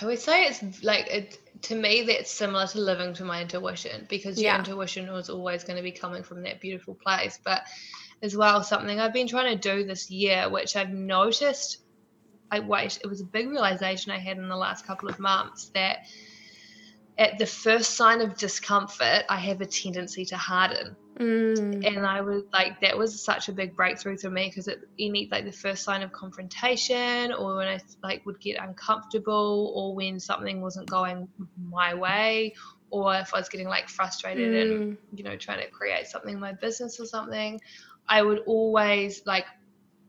I would say it's like it to me that's similar to living to my intuition because your intuition was always going to be coming from that beautiful place. But as well something I've been trying to do this year, which I've noticed. I wait, it was a big realization I had in the last couple of months that at the first sign of discomfort, I have a tendency to harden. Mm. And I was like, that was such a big breakthrough for me because it any like the first sign of confrontation, or when I like would get uncomfortable, or when something wasn't going my way, or if I was getting like frustrated mm. and you know trying to create something in my business or something, I would always like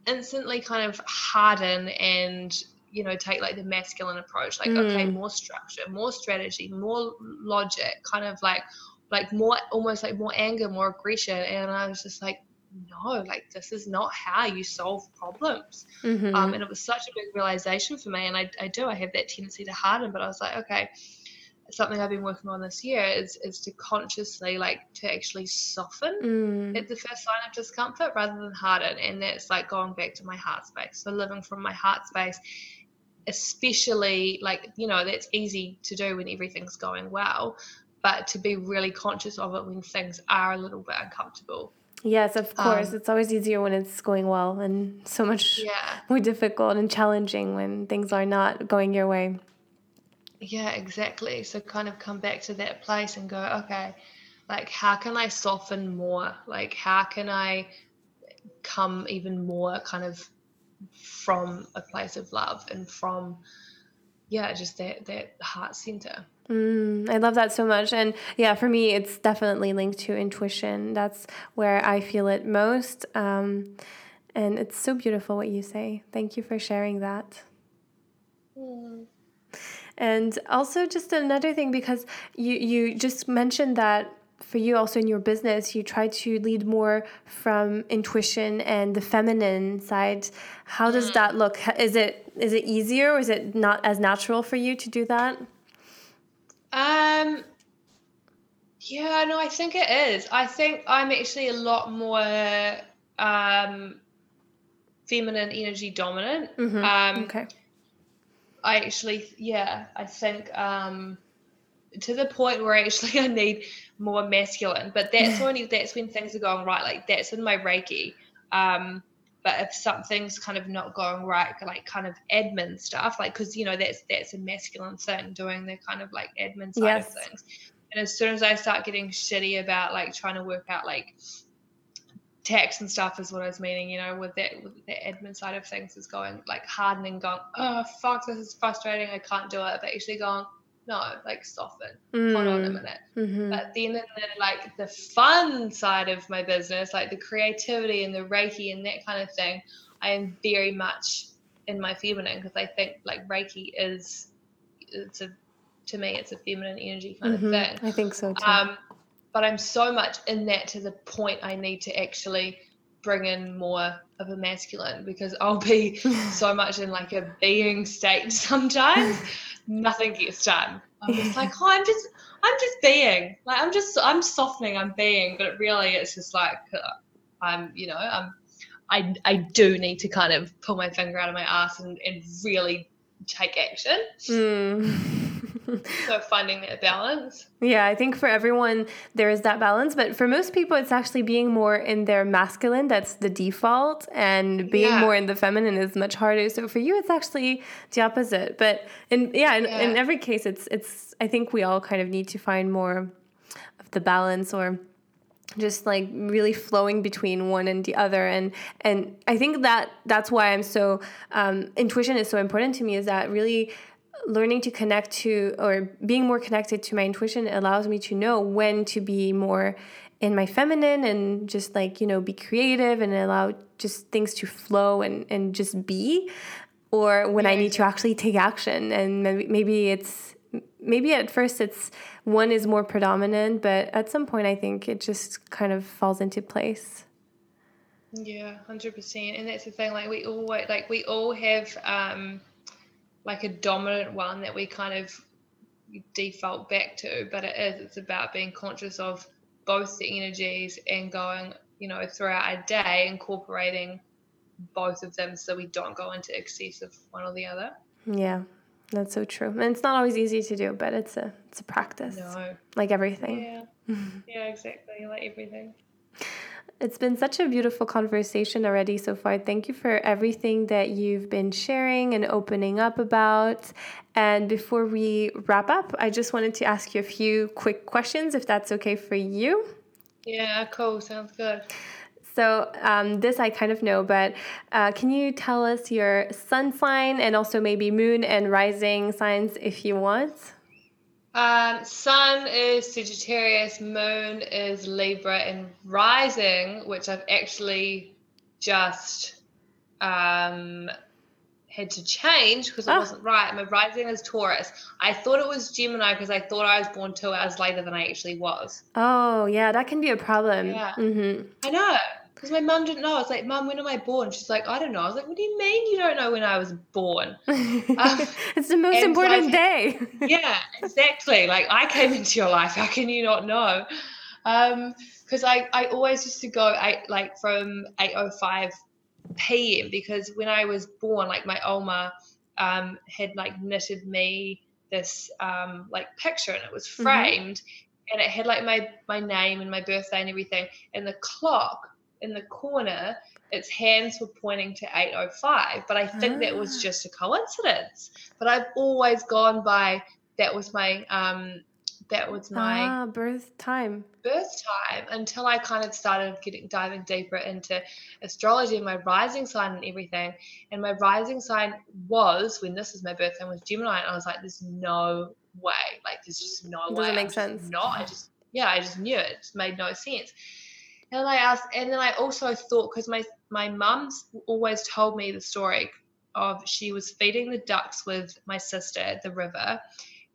instantly kind of harden and you know take like the masculine approach like mm. okay more structure more strategy more logic kind of like like more almost like more anger more aggression and i was just like no like this is not how you solve problems mm-hmm. um, and it was such a big realization for me and I, I do i have that tendency to harden but i was like okay something I've been working on this year is is to consciously like to actually soften mm. at the first sign of discomfort rather than harden. And that's like going back to my heart space. So living from my heart space, especially like, you know, that's easy to do when everything's going well, but to be really conscious of it when things are a little bit uncomfortable. Yes, of course. Um, it's always easier when it's going well and so much yeah. more difficult and challenging when things are not going your way. Yeah, exactly. So kind of come back to that place and go, okay, like how can I soften more? Like how can I come even more kind of from a place of love and from yeah, just that that heart center. Mm, I love that so much. And yeah, for me, it's definitely linked to intuition. That's where I feel it most. Um, and it's so beautiful what you say. Thank you for sharing that. Mm. And also, just another thing, because you, you just mentioned that for you also in your business you try to lead more from intuition and the feminine side. How does mm. that look? Is it is it easier or is it not as natural for you to do that? Um yeah no i think it is. I think i'm actually a lot more um feminine energy dominant. Mm-hmm. um okay I actually, yeah, I think um, to the point where actually I need more masculine. But that's only that's when things are going right. Like that's in my Reiki. Um, but if something's kind of not going right, like kind of admin stuff, like because you know that's that's a masculine thing, doing the kind of like admin side yes. of things. And as soon as I start getting shitty about like trying to work out like tax and stuff is what I was meaning, you know, with that with the admin side of things is going like hardening, going, oh fuck, this is frustrating, I can't do it, but actually going, no, like soften, mm. hold on a mm. minute. Mm-hmm. But then in the, like the fun side of my business, like the creativity and the Reiki and that kind of thing, I am very much in my feminine because I think like Reiki is it's a to me it's a feminine energy kind mm-hmm. of thing. I think so too. Um, but I'm so much in that to the point I need to actually bring in more of a masculine because I'll be so much in like a being state sometimes nothing gets done. I'm just like, oh, I'm just I'm just being. Like I'm just I'm softening, I'm being, but it really it's just like uh, I'm, you know, I'm I I do need to kind of pull my finger out of my ass and, and really take action. Mm. so finding that balance. Yeah, I think for everyone there is that balance, but for most people it's actually being more in their masculine that's the default and being Yeah. more in the feminine is much harder. So for you it's actually the opposite. But in yeah, in, in every case it's it's I think we all kind of need to find more of the balance or just like really flowing between one and the other and and i think that that's why i'm so um, intuition is so important to me is that really learning to connect to or being more connected to my intuition allows me to know when to be more in my feminine and just like you know be creative and allow just things to flow and and just be or when i Yeah, need to actually take action and maybe, maybe it's maybe at first it's one is more predominant but at some point i think it just kind of falls into place Yeah, hundred percent. And that's the thing. Like we all like we all have um like a dominant one that we kind of default back to, but it is it's about being conscious of both the energies and going, you know, throughout our day incorporating both of them so we don't go into excess of one or the other. yeah that's so true and it's not always easy to do but it's a it's a practice No. like everything Yeah. Yeah, exactly. Like everything. It's been such a beautiful conversation already so far. Thank you for everything that you've been sharing and opening up about. And before we wrap up, I just wanted to ask you a few quick questions, if that's okay for you. Yeah, cool. Sounds good. So, um, this I kind of know, but uh, can you tell us your sun sign and also maybe moon and rising signs if you want? Um, sun is Sagittarius, moon is Libra, and rising, which I've actually just um, had to change because it Ah. wasn't right. My rising is Taurus. I thought it was Gemini because I thought I was born two hours later than I actually was. Oh, yeah, that can be a problem. Yeah. hmm I know. Because my mum didn't know. I was like, Mum, when am I born? She's like, I don't know. I was like, What do you mean you don't know when I was born? it's the most important I've- day. yeah, exactly. Like I came into your life. How can you not know? Um, because I, I always used to go eight, like from 8:05 p.m. because when I was born, like my Oma um had like knitted me this um like picture and it was Mhm. framed and it had like my my name and my birthday and everything and the clock in the corner its hands were pointing to 805 but i think that was Ah. just a coincidence but i've always gone by that was my um that was my ah, birth time. birth time until I kind of started getting diving deeper into astrology and my rising sign and everything. And my rising sign was when this is my birth time was Gemini, and I was like, "There's no way! Like, there's just no way. Doesn't way." make sense. Not. I just yeah, I just knew it. It just made no sense. And then I asked, and then I also thought because my my mum's always told me the story of she was feeding the ducks with my sister at the river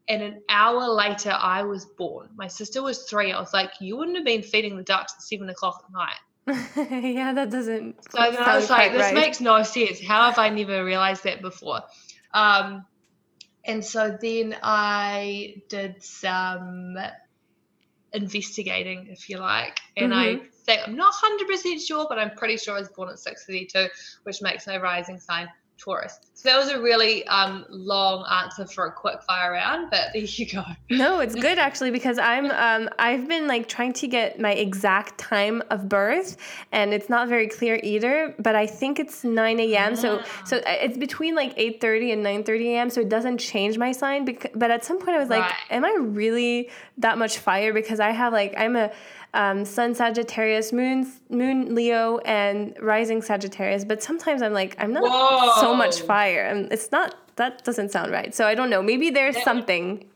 and an hour later I was born. My sister was three. I was like, you wouldn't have been feeding the ducks at seven o'clock at night. yeah, that doesn't. So then I was like, this right. makes no sense. How have I never realized that before? Um, and so then I did some investigating, if you like, and I Mm-hmm. I'm not 100% sure, but I'm pretty sure I was born at 6:32, which makes my rising sign Taurus. So that was a really um, long answer for a quick fire round, but there you go. No, it's good actually because I'm um I've been like trying to get my exact time of birth and it's not very clear either, but I think it's 9 a.m. So so Ah. it's between like 8:30 and 9:30 a.m. So it doesn't change my sign. Bec- but at some point I was like, Right. am I really that much fire? Because I have like I'm a um, Sun Sagittarius, Moon Moon Leo, and Rising Sagittarius. But sometimes I'm like I'm not so much Whoa. fire, and it's not. That doesn't sound right. So I don't know. Maybe there's something.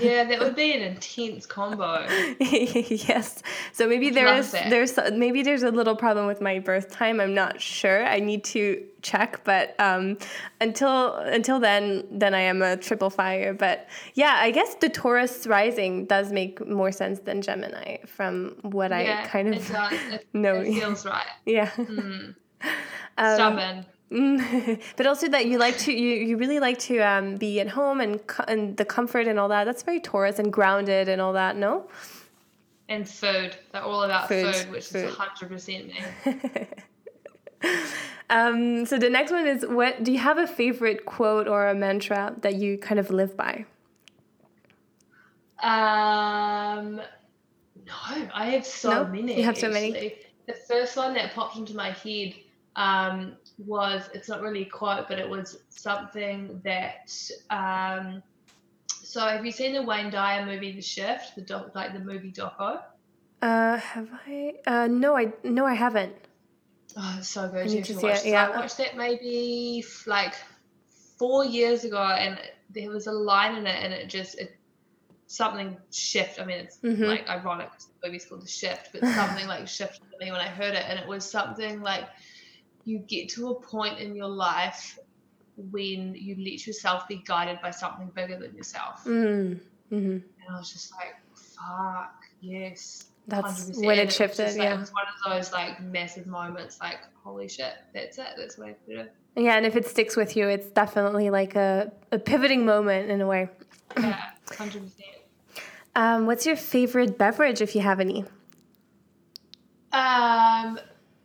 Yeah, that would be an intense combo. yes. So maybe there's that. there's maybe there's a little problem with my birth time. I'm not sure. I need to check, but um, until until then, then I am a triple fire. But yeah, I guess the Taurus rising does make more sense than Gemini from what yeah, I kind it of does. It, know. it feels right. yeah. Mm. Um, Stubborn. But also that you like to you, you really like to um, be at home and and the comfort and all that that's very taurus and grounded and all that no And food. They're all about Food, food, which food. is 100% me. um, so the next one is what do you have a favorite quote or a mantra that you kind of live by? Um, no, I have so No? many. You have so many? The first one that popped into my head um, was it's not really a quote, but it was something that. Um, so have you seen the Wayne Dyer movie, The Shift, the doc, like the movie doco? Uh, have I? Uh, no, I no, I haven't. Oh, it's so good. I You need have to see watch it, it. yeah. I watched that maybe like four years ago, and there was a line in it, and it just it something shift. I mean, it's Mhm. like ironic. 'cause The movie's called The Shift, but something like shifted me when I heard it, and it was something like you get to a point in your life when you let yourself be guided by something bigger than yourself. Mm. hmm And I was just like, fuck, yes. That's 100%. when it shifted. just, like, yeah. It was one of those like massive moments, like, holy shit, that's it. That's what I have to do. Yeah, and if it sticks with you, it's definitely like a, a pivoting moment in a way. Yeah, hundred percent. Um, what's your favorite beverage if you have any? Um,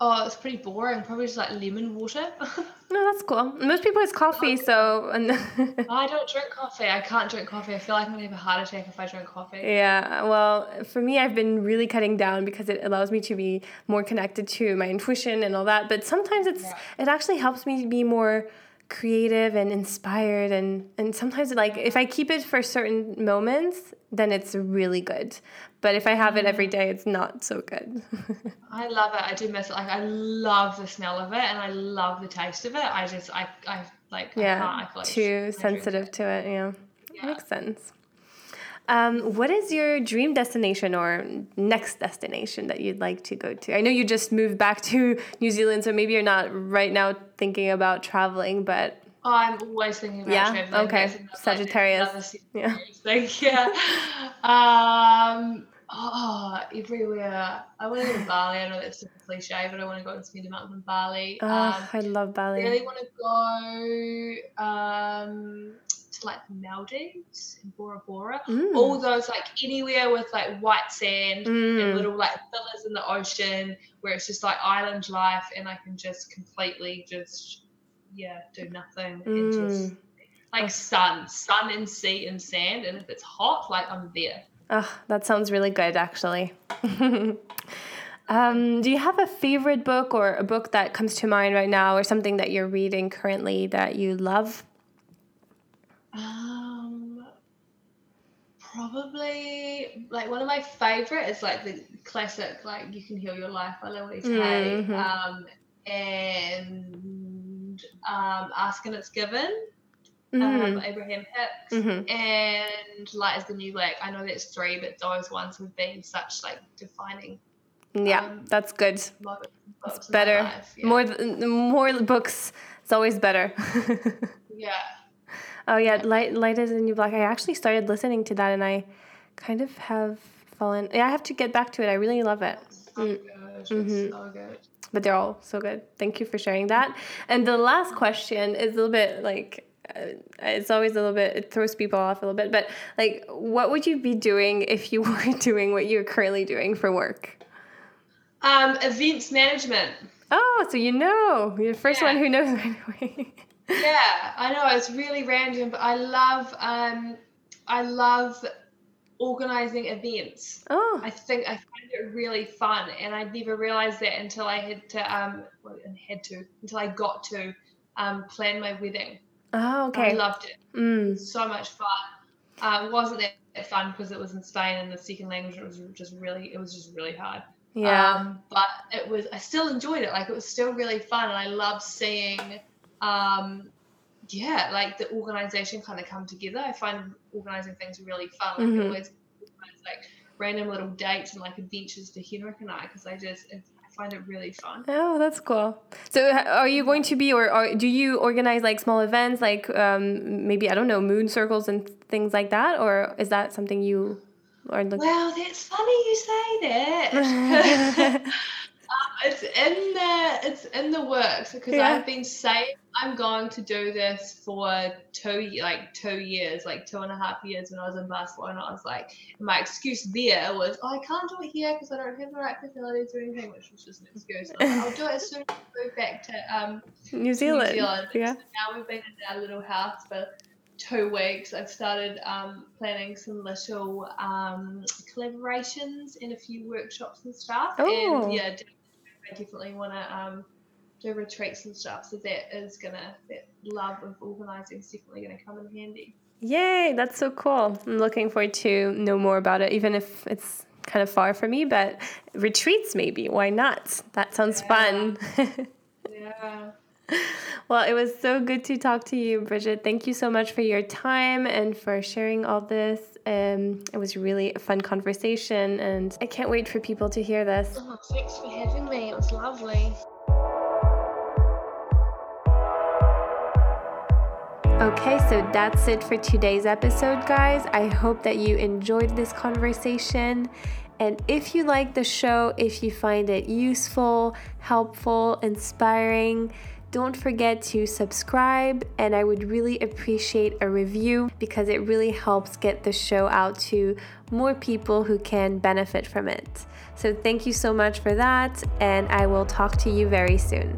oh, it's pretty boring. Probably just like lemon water. No, that's cool. Most people it's coffee, so and I don't drink coffee. I can't drink coffee. I feel like I'm gonna have a heart attack if I drink coffee. yeah. Well, for me, I've been really cutting down because it allows me to be more connected to my intuition and all that. But sometimes it's Yeah. it actually helps me be more creative and inspired and and sometimes like if I keep it for certain moments, then it's really good. But if I have it every mm. day, it's not so good. I love it. I do miss it. Like I love the smell of it and I love the taste of it. I just I I like I yeah. I feel like too I sensitive it. to it. Yeah, Yeah. makes sense. Um, what is your dream destination or next destination that you'd like to go to? I know you just moved back to New Zealand, so maybe you're not right now thinking about traveling, but I'm always thinking about Yeah? traveling. Okay. Another- Sagittarius. another Yeah. Yeah. Um. Oh, everywhere. I want to go to Bali. I know that's super cliche, but I want to go and spend a month in Bali. oh, um, I love Bali. I really want to go um to like the Maldives and Bora Bora. Mm. All those like anywhere with like white sand Mm. and little like villas in the ocean where it's just like island life and I can just completely just yeah do nothing and just Mm. like sun, sun and sea and sand and if it's hot like I'm there. Oh, that sounds really good, actually. um, do you have a favorite book or a book that comes to mind right now, or something that you're reading currently that you love? Um, probably like one of my favorite is like the classic like "You Can Heal Your Life" by Louise Hay, Mhm. um, and um, "Ask and It's Given" um, Mm. by Abraham Hicks, Mhm. and "Light Is the New Black." I know that's three, but those ones have been such like defining Yeah, um, that's good. moments. and books It's better. life, yeah. More, more books. It's always better. yeah. Oh yeah, light, light is the new black. I actually started listening to that, and I kind of have fallen. Yeah, I have to get back to it. I really love it. So Mm. Mhm. so good. but they're all so good. Thank you for sharing that. And the last question is a little bit like uh, it's always a little bit it throws people off a little bit, but like what would you be doing if you were doing what you're currently doing for work? Um, events management. Oh, so you know, you're the first Yeah. one who knows right away. Yeah, I know it's really random, but I love um, I love organizing events. oh, I think I find it really fun, and I never realized that until I had to um, well, and had to until I got to um, plan my wedding. oh, I okay. loved it. Mm, So much fun. Uh, wasn't that fun because it was in Spain and the second language it was just really it was just really hard. yeah. Um, but it was, I still enjoyed it. Like it was still really fun, and I love seeing, um, yeah, like the organization kind of come together. I find organizing things really fun. Like Mhm. Always like random little dates and like adventures for Henrik and I because I just I find it really fun. Oh, that's cool. So, are you going to be, or, or do you organize like small events, like um, maybe I don't know, moon circles and things like that, or is that something you are looking? Well, that's funny you say that. it's in the it's in the works because yeah. I've been saying I'm going to do this for two like two years, like two and a half years when I was in Barcelona. I was like, my excuse there was, oh, I can't do it here because I don't have the right facilities or anything, which was just an excuse. Like, I'll do it as soon as I move back to um, New Zealand. New Zealand. Yeah. So now we've been in our little house for two weeks. I've started um, planning some little um, collaborations in a few workshops and stuff. Oh. And yeah, I definitely want to um, do retreats and stuff. So that is gonna that love of organising is definitely gonna come in handy. Yay, that's so cool. I'm looking forward to know more about it, even if it's kind of far for me, but retreats maybe. Why not? That sounds yeah. fun. yeah. Well, it was so good to talk to you, Bridget. Thank you so much for your time and for sharing all this. Um, it was really a fun conversation, and I can't wait for people to hear this. Oh, thanks for having me. It was lovely. Okay, so that's it for today's episode, guys. I hope that you enjoyed this conversation. And if you like the show, if you find it useful, helpful, inspiring, don't forget to subscribe, and I would really appreciate a review because it really helps get the show out to more people who can benefit from it. So, thank you so much for that, and I will talk to you very soon.